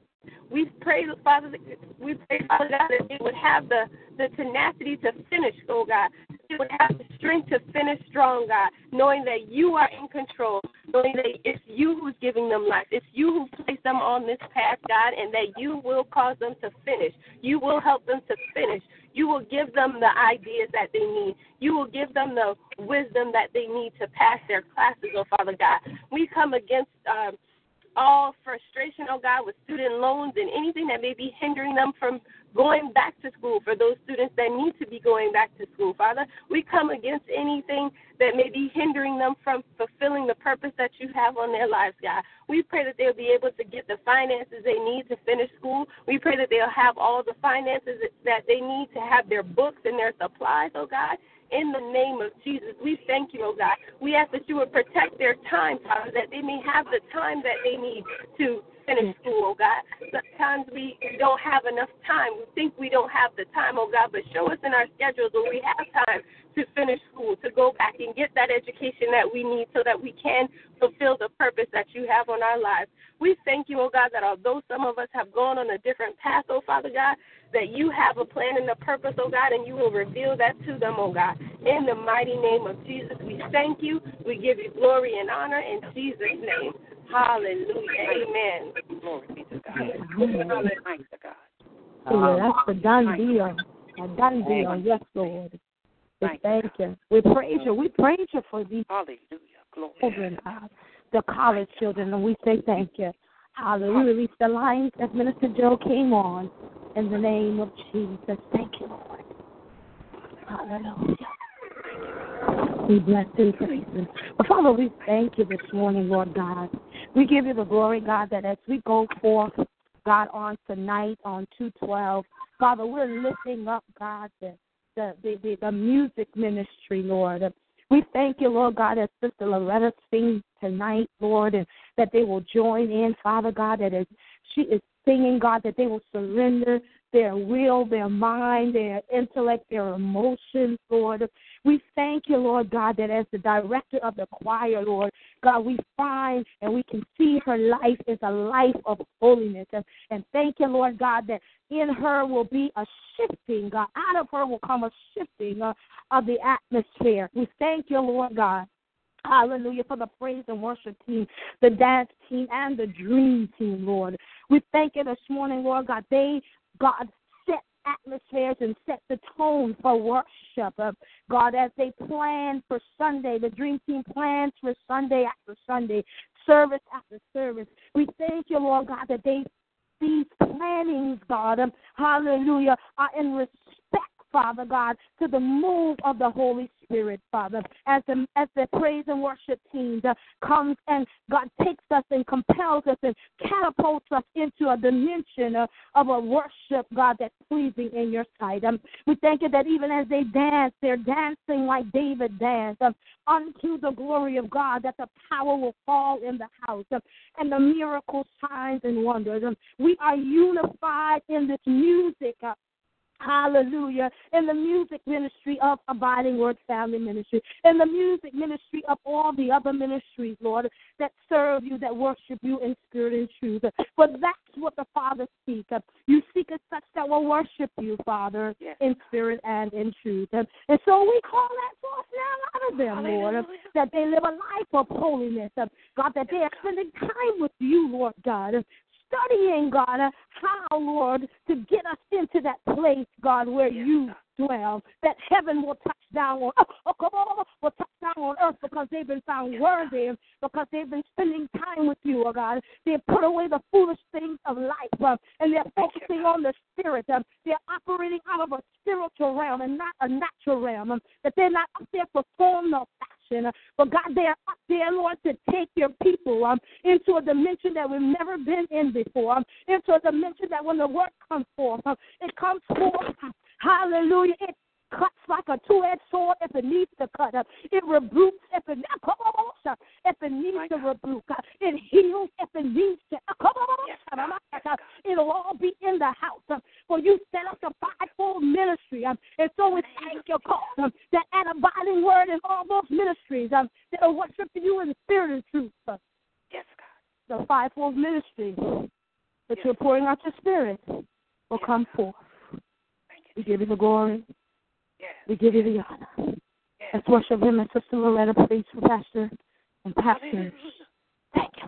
We pray, Father, we pray, Father God, that they would have the, the tenacity to finish, oh God. Would have the strength to finish strong, God, knowing that you are in control, knowing that it's you who's giving them life. It's you who placed them on this path, God, and that you will cause them to finish. You will help them to finish. You will give them the ideas that they need. You will give them the wisdom that they need to pass their classes, oh Father God. We come against um, all frustration, oh God, with student loans and anything that may be hindering them from going back to school for those students that need to be going back to school. Father, we come against anything that may be hindering them from fulfilling the purpose that you have on their lives, God. We pray that they'll be able to get the finances they need to finish school. We pray that they'll have all the finances that they need to have their books and their supplies, oh God in the name of Jesus. We thank you, oh God. We ask that you would protect their time, Father, that they may have the time that they need to finish school, oh God. Sometimes we don't have enough time. We think we don't have the time, oh God, but show us in our schedules when we have time to finish school, to go back and get that education that we need so that we can fulfill the purpose that you have on our lives. We thank you, oh God, that although some of us have gone on a different path, oh Father God, that you have a plan and a purpose, oh God, and you will reveal that to them, oh God. In the mighty name of Jesus, we thank you. We give you glory and honor in Jesus' name. Hallelujah. Amen. Glory be to God. Hallelujah. Yeah, that's the done deal. A done deal. Yes, Lord. We thank you. We praise you. We praise you for these children, uh, the college children, and we say thank you. Hallelujah. We release the lines as Minister Joe came on in the name of Jesus. Thank you, Lord. Hallelujah. We bless and praise. But Father, we thank you this morning, Lord God. We give you the glory, God, that as we go forth, God, on tonight on 212, Father, we're lifting up, God, the, the, the, the music ministry, Lord. We thank you, Lord God, that Sister Loretta sings tonight, Lord, and that they will join in, Father God, that as she is singing, God, that they will surrender their will, their mind, their intellect, their emotions, Lord. We thank you, Lord God, that as the director of the choir, Lord, God, we find and we can see her life is a life of holiness. And, and thank you, Lord God, that in her will be a shifting, God. Out of her will come a shifting uh, of the atmosphere. We thank you, Lord God. Hallelujah for the praise and worship team, the dance team, and the dream team, Lord. We thank you this morning, Lord God. They, God, atmospheres and set the tone for worship. Uh, God, as they plan for Sunday, the dream team plans for Sunday after Sunday, service after service. We thank you, Lord God, that they these plannings, God, um, hallelujah, are in Father God, to the move of the Holy Spirit, Father, as the as the praise and worship team comes and God takes us and compels us and catapults us into a dimension uh, of a worship, God, that's pleasing in your sight. Um, we thank you that even as they dance, they're dancing like David danced um, unto the glory of God, that the power will fall in the house um, and the miracles, signs, and wonders. Um, we are unified in this music. Uh, Hallelujah. In the music ministry of Abiding Word Family Ministry, in the music ministry of all the other ministries, Lord, that serve you, that worship you in spirit and truth. For that's what the Father seeks. You seek us such that will worship you, Father, Yes. in spirit and in truth. And so we call that forth now out of them, Lord, that they live a life of holiness. God, that they are spending time with you, Lord God, studying, God, uh, how, Lord, to get us into that place, God, where Yes, you God. dwell, that heaven will touch down on, oh, oh, come on, will touch down on earth because they've been found worthy, because they've been spending time with you, oh God. They've put away the foolish things of life, uh, and they're focusing on the spirit. Uh, they're operating out of a spiritual realm and not a natural realm. Um, that they're not up there for form or fashion, but God, they're up there, Lord, to take your people um, into a dimension that we've never been in before, um, into a dimension that when the word comes forth, um, it comes forth. Hallelujah. It cuts like a two-edged sword if it needs to cut. It rebukes if it uh, come on, if it needs My to God. rebuke. Uh, it heals if it needs to. Come on, Yes, uh, it'll all be in the house. Uh, for you set up the fivefold ministry, uh, and so we thank you, God, uh, that at abiding word in all those ministries that are worshiping you in the spirit and truth. Yes, God. the fivefold ministry that Yes. you're pouring out your spirit will Yes. come forth. Thank you. We give you the glory. Yes. We give you the honor. Yes. Let's worship him and Sister Loretta, please, for Pastor and pastors. Hallelujah. Thank you,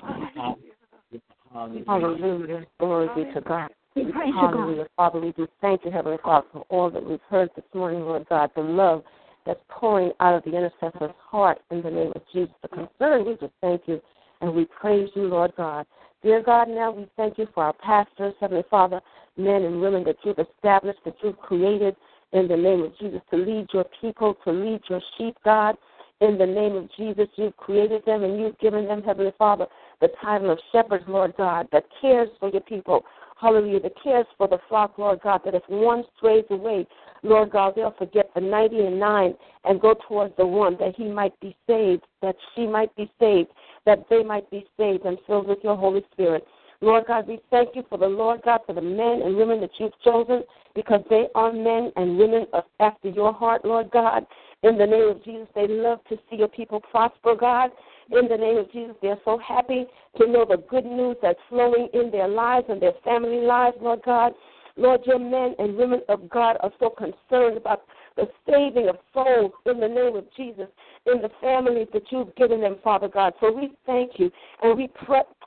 Lord. Hallelujah. Glory be to God. We praise God. Hallelujah. Father, we just thank you, Heavenly Father, for all that we've heard this morning, Lord God, the love that's pouring out of the intercessor's heart in the name of Jesus. The concern, we just thank you and we praise you, Lord God. Dear God, now we thank you for our pastors, Heavenly Father, men and women that you've established, that you've created in the name of Jesus to lead your people, to lead your sheep, God. In the name of Jesus, you've created them and you've given them, Heavenly Father, the title of shepherds, Lord God, that cares for your people. Hallelujah, that cares for the flock, Lord God, that if one strays away, Lord God, they'll forget the 90 and 9 and go towards the one that he might be saved, that she might be saved, that they might be saved and filled with your Holy Spirit. Lord God, we thank you for the Lord God, for the men and women that you've chosen, because they are men and women of after your heart, Lord God. In the name of Jesus, they love to see your people prosper, God. In the name of Jesus, they're so happy to know the good news that's flowing in their lives and their family lives, Lord God. Lord, your men and women of God are so concerned about the saving of souls in the name of Jesus in the families that you've given them, Father God. So we thank you and we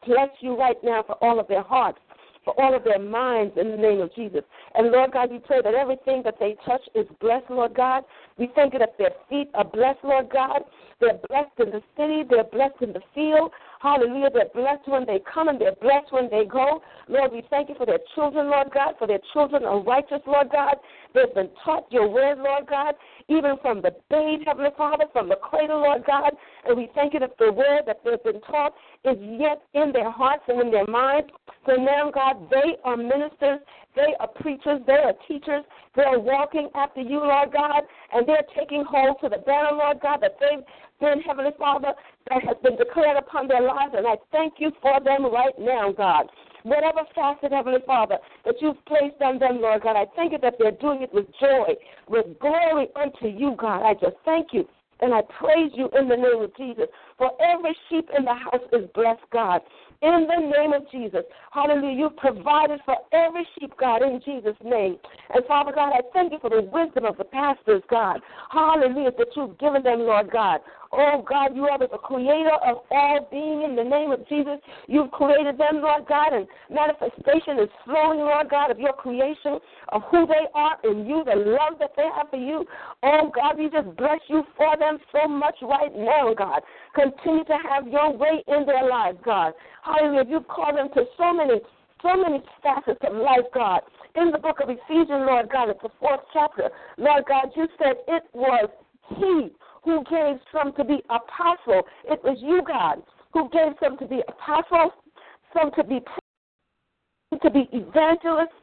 bless you right now for all of their hearts, for all of their minds in the name of Jesus. And Lord God, we pray that everything that they touch is blessed, Lord God. We thank you that their feet are blessed, Lord God. They're blessed in the city, they're blessed in the field. Hallelujah. They're blessed when they come and they're blessed when they go. Lord, we thank you for their children, Lord God, for their children are righteous, Lord God. They've been taught your word, Lord God, even from the babe, Heavenly Father, from the cradle, Lord God. And we thank you that the word that they've been taught is yet in their hearts and in their minds. So now, God, they are ministers, they are preachers, they are teachers, they are walking after you, Lord God, and they're taking hold to the banner, Lord God, that they've been, Heavenly Father, that has been declared upon their lives. And I thank you for them right now, God. Whatever facet, Heavenly Father, that you've placed on them, Lord God, I thank you that they're doing it with joy, with glory unto you, God. I just thank you. And I praise you in the name of Jesus. For every sheep in the house is blessed, God. In the name of Jesus. Hallelujah. You've provided for every sheep, God, in Jesus' name. And Father God, I thank you for the wisdom of the pastors, God. Hallelujah, that you've given them, Lord God. Oh, God, you are the creator of all being in the name of Jesus. You've created them, Lord God, and manifestation is flowing, Lord God, of your creation, of who they are in you, the love that they have for you. Oh, God, we just bless you for them so much right now, God. Continue to have your way in their lives, God. Hallelujah. You've called them to so many so many facets of life, God. In the book of Ephesians, Lord God, it's the fourth chapter. Lord God, you said it was He who gave some to be apostle. It was you, God, who gave some to be apostles, some to be to be evangelists,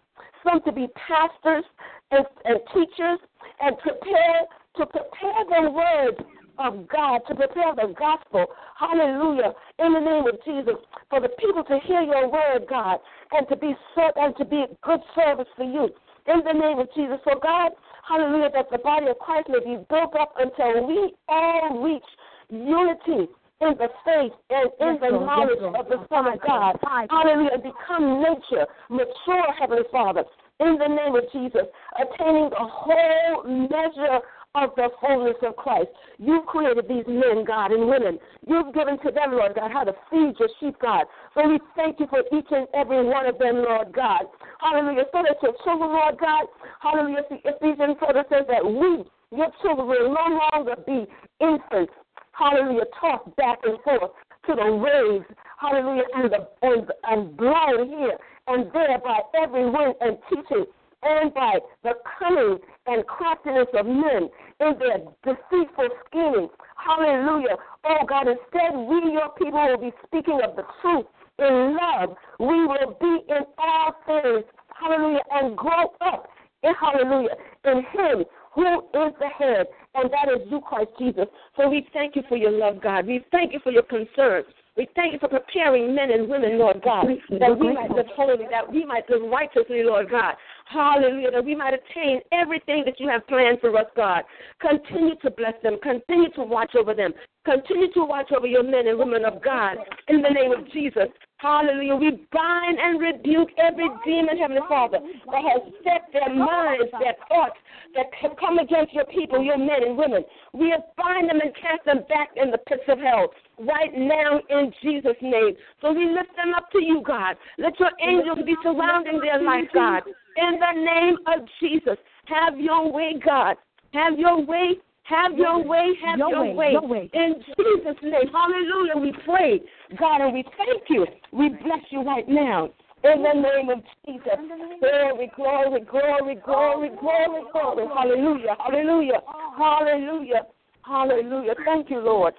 some to be pastors and, and teachers, and prepare to prepare the word of God, to prepare the gospel. Hallelujah. In the name of Jesus, for the people to hear your word, God, and to be and to be good service for you. in the name of Jesus. So, God, hallelujah, that the body of Christ may be built up until we all reach unity in the faith and in the knowledge of the Son of God. Hallelujah. And become nature, mature, Heavenly Father, in the name of Jesus, attaining the whole measure of the fullness of Christ. You've created these men, God, and women. You've given to them, Lord God, how to feed your sheep, God. So we thank you for each and every one of them, Lord God. Hallelujah. So that your children, Lord God, hallelujah, Ephesians 4 says that we, your children, will no longer be infants, hallelujah, tossed back and forth to the waves, hallelujah, and, the, and, and blown here and there by every wind and teaching and by the cunning and craftiness of men in their deceitful scheming. Hallelujah. Oh God, instead we, your people, will be speaking of the truth in love. We will be in all things, hallelujah, and grow up, in, hallelujah, in Him who is the head, and that is you, Christ Jesus. So we thank you for your love, God. We thank you for your concern. We thank you for preparing men and women, Lord God, that we might live holy, that we might live righteously, Lord God. Hallelujah, that we might attain everything that you have planned for us, God. Continue to bless them. Continue to watch over them. Continue to watch over your men and women of God in the name of Jesus. Hallelujah. We bind and rebuke every demon, Heavenly Father, that has set their minds, their thoughts, that have come against your people, your men and women. We bind them and cast them back in the pits of hell right now in Jesus' name. So we lift them up to you, God. Let your angels be surrounding their life, God. In the name of Jesus, have your way, God. Have your way. Have your way, have your, your way. way. In Jesus' name, hallelujah, we pray, God, and we thank you. We bless you right now. In the name of Jesus. Glory, glory, glory, glory, oh, glory, glory. Oh, oh. Hallelujah, hallelujah, hallelujah, hallelujah. Thank you, Lord.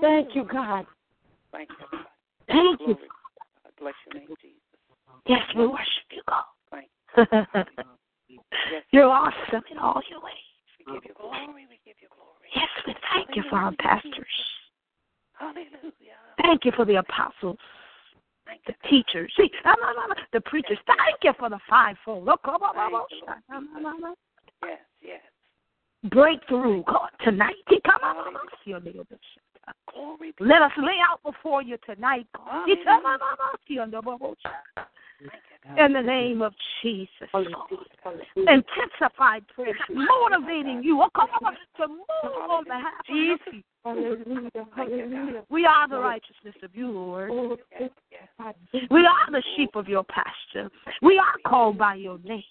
Thank you, God. Thank you. Thank you. Bless your name, Jesus. Yes, we worship you, God. Yes. You're awesome in all your ways. We give you glory. We give you glory. Yes, we thank you for our pastors. Hallelujah. Thank you for the apostles, Thank the teachers, see, the preachers. Thank you for the fivefold. Look, come on, Yes, yes. Breakthrough, God, tonight. Come on, Hallelujah. Let us lay out before you tonight, God. In the name of Jesus. God. Intensified prayer, motivating you oh, to move on behalf of your people. Hallelujah. Hallelujah. We are the righteousness of you, Lord. We are the sheep of your pasture. We are called by your name.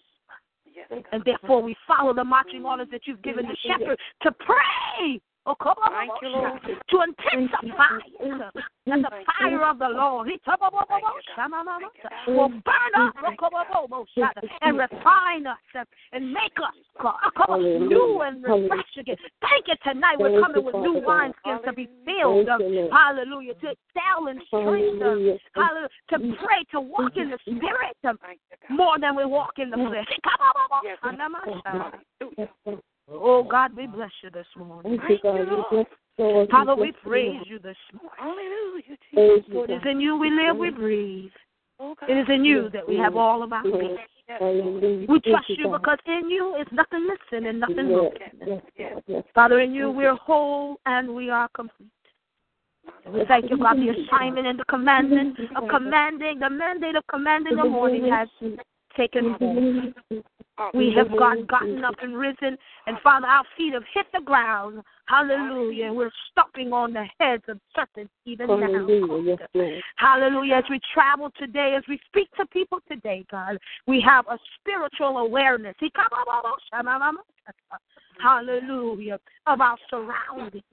And therefore, we follow the marching orders that you've given the shepherd to pray. Oh, come on, Thank you, Lord. to intensify it. And the fire of the Lord will burn up. And refine us and make us oh, come on, new and refresh again. Thank you tonight. We're coming with new wineskins to be filled. Hallelujah. To excel in strength. Hallelujah. To pray, to walk in the spirit um, more than we walk in the flesh. Yes, Hallelujah. Oh God, we bless you this morning. Thank you, Lord. Father, we praise you this morning. Hallelujah. Jesus. It is in you we live, we breathe. Oh, It is in you that we have all of our being. We trust you because in you is nothing missing and nothing broken. Father, in you we're whole and we are complete. We thank you about the assignment and the commandment of commanding, the mandate of commanding the morning has taken hold. We have got, gotten up and risen, and Father, our feet have hit the ground. Hallelujah. And we're stomping on the heads of serpents even now. Hallelujah. As we travel today, as we speak to people today, God, we have a spiritual awareness. Hallelujah. Of our surroundings.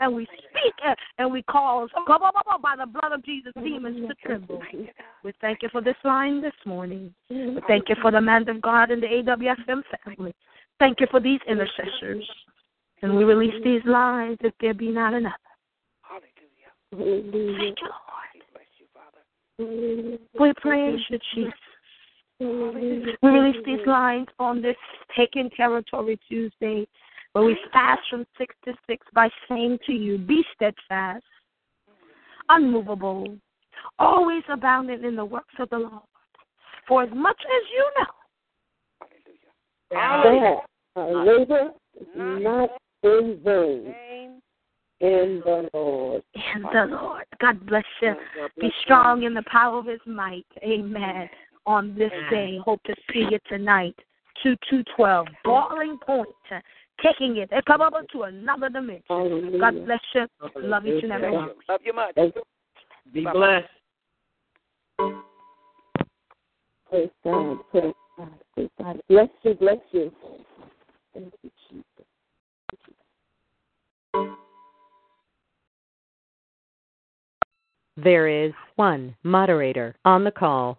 And we speak and we cause by the blood of Jesus demons to tremble. We thank you for this line this morning. We thank you for the man of God and the AWFM family. Thank you for these intercessors. And we release these lines if there be not another. Hallelujah. Thank you, Lord. We bless you, Father. We praise you, Jesus. We release these lines on this Taking Territory Tuesday, where we fast from 6 to 6 by saying to you, Be steadfast, unmovable, always abounding in the works of the Lord. For as much as you know that our labor not in vain. In the Lord. In the Lord. God bless you. Be strong in the power of his might. Amen. On this day. Hope to see you tonight. 2212. Boiling point. Taking it. Come over to another dimension. God bless you. Love each and every one. Love you much. Be blessed. Praise God. Praise God. Praise God. Bless you. Bless you. Thank you, Jesus. There is one moderator on the call.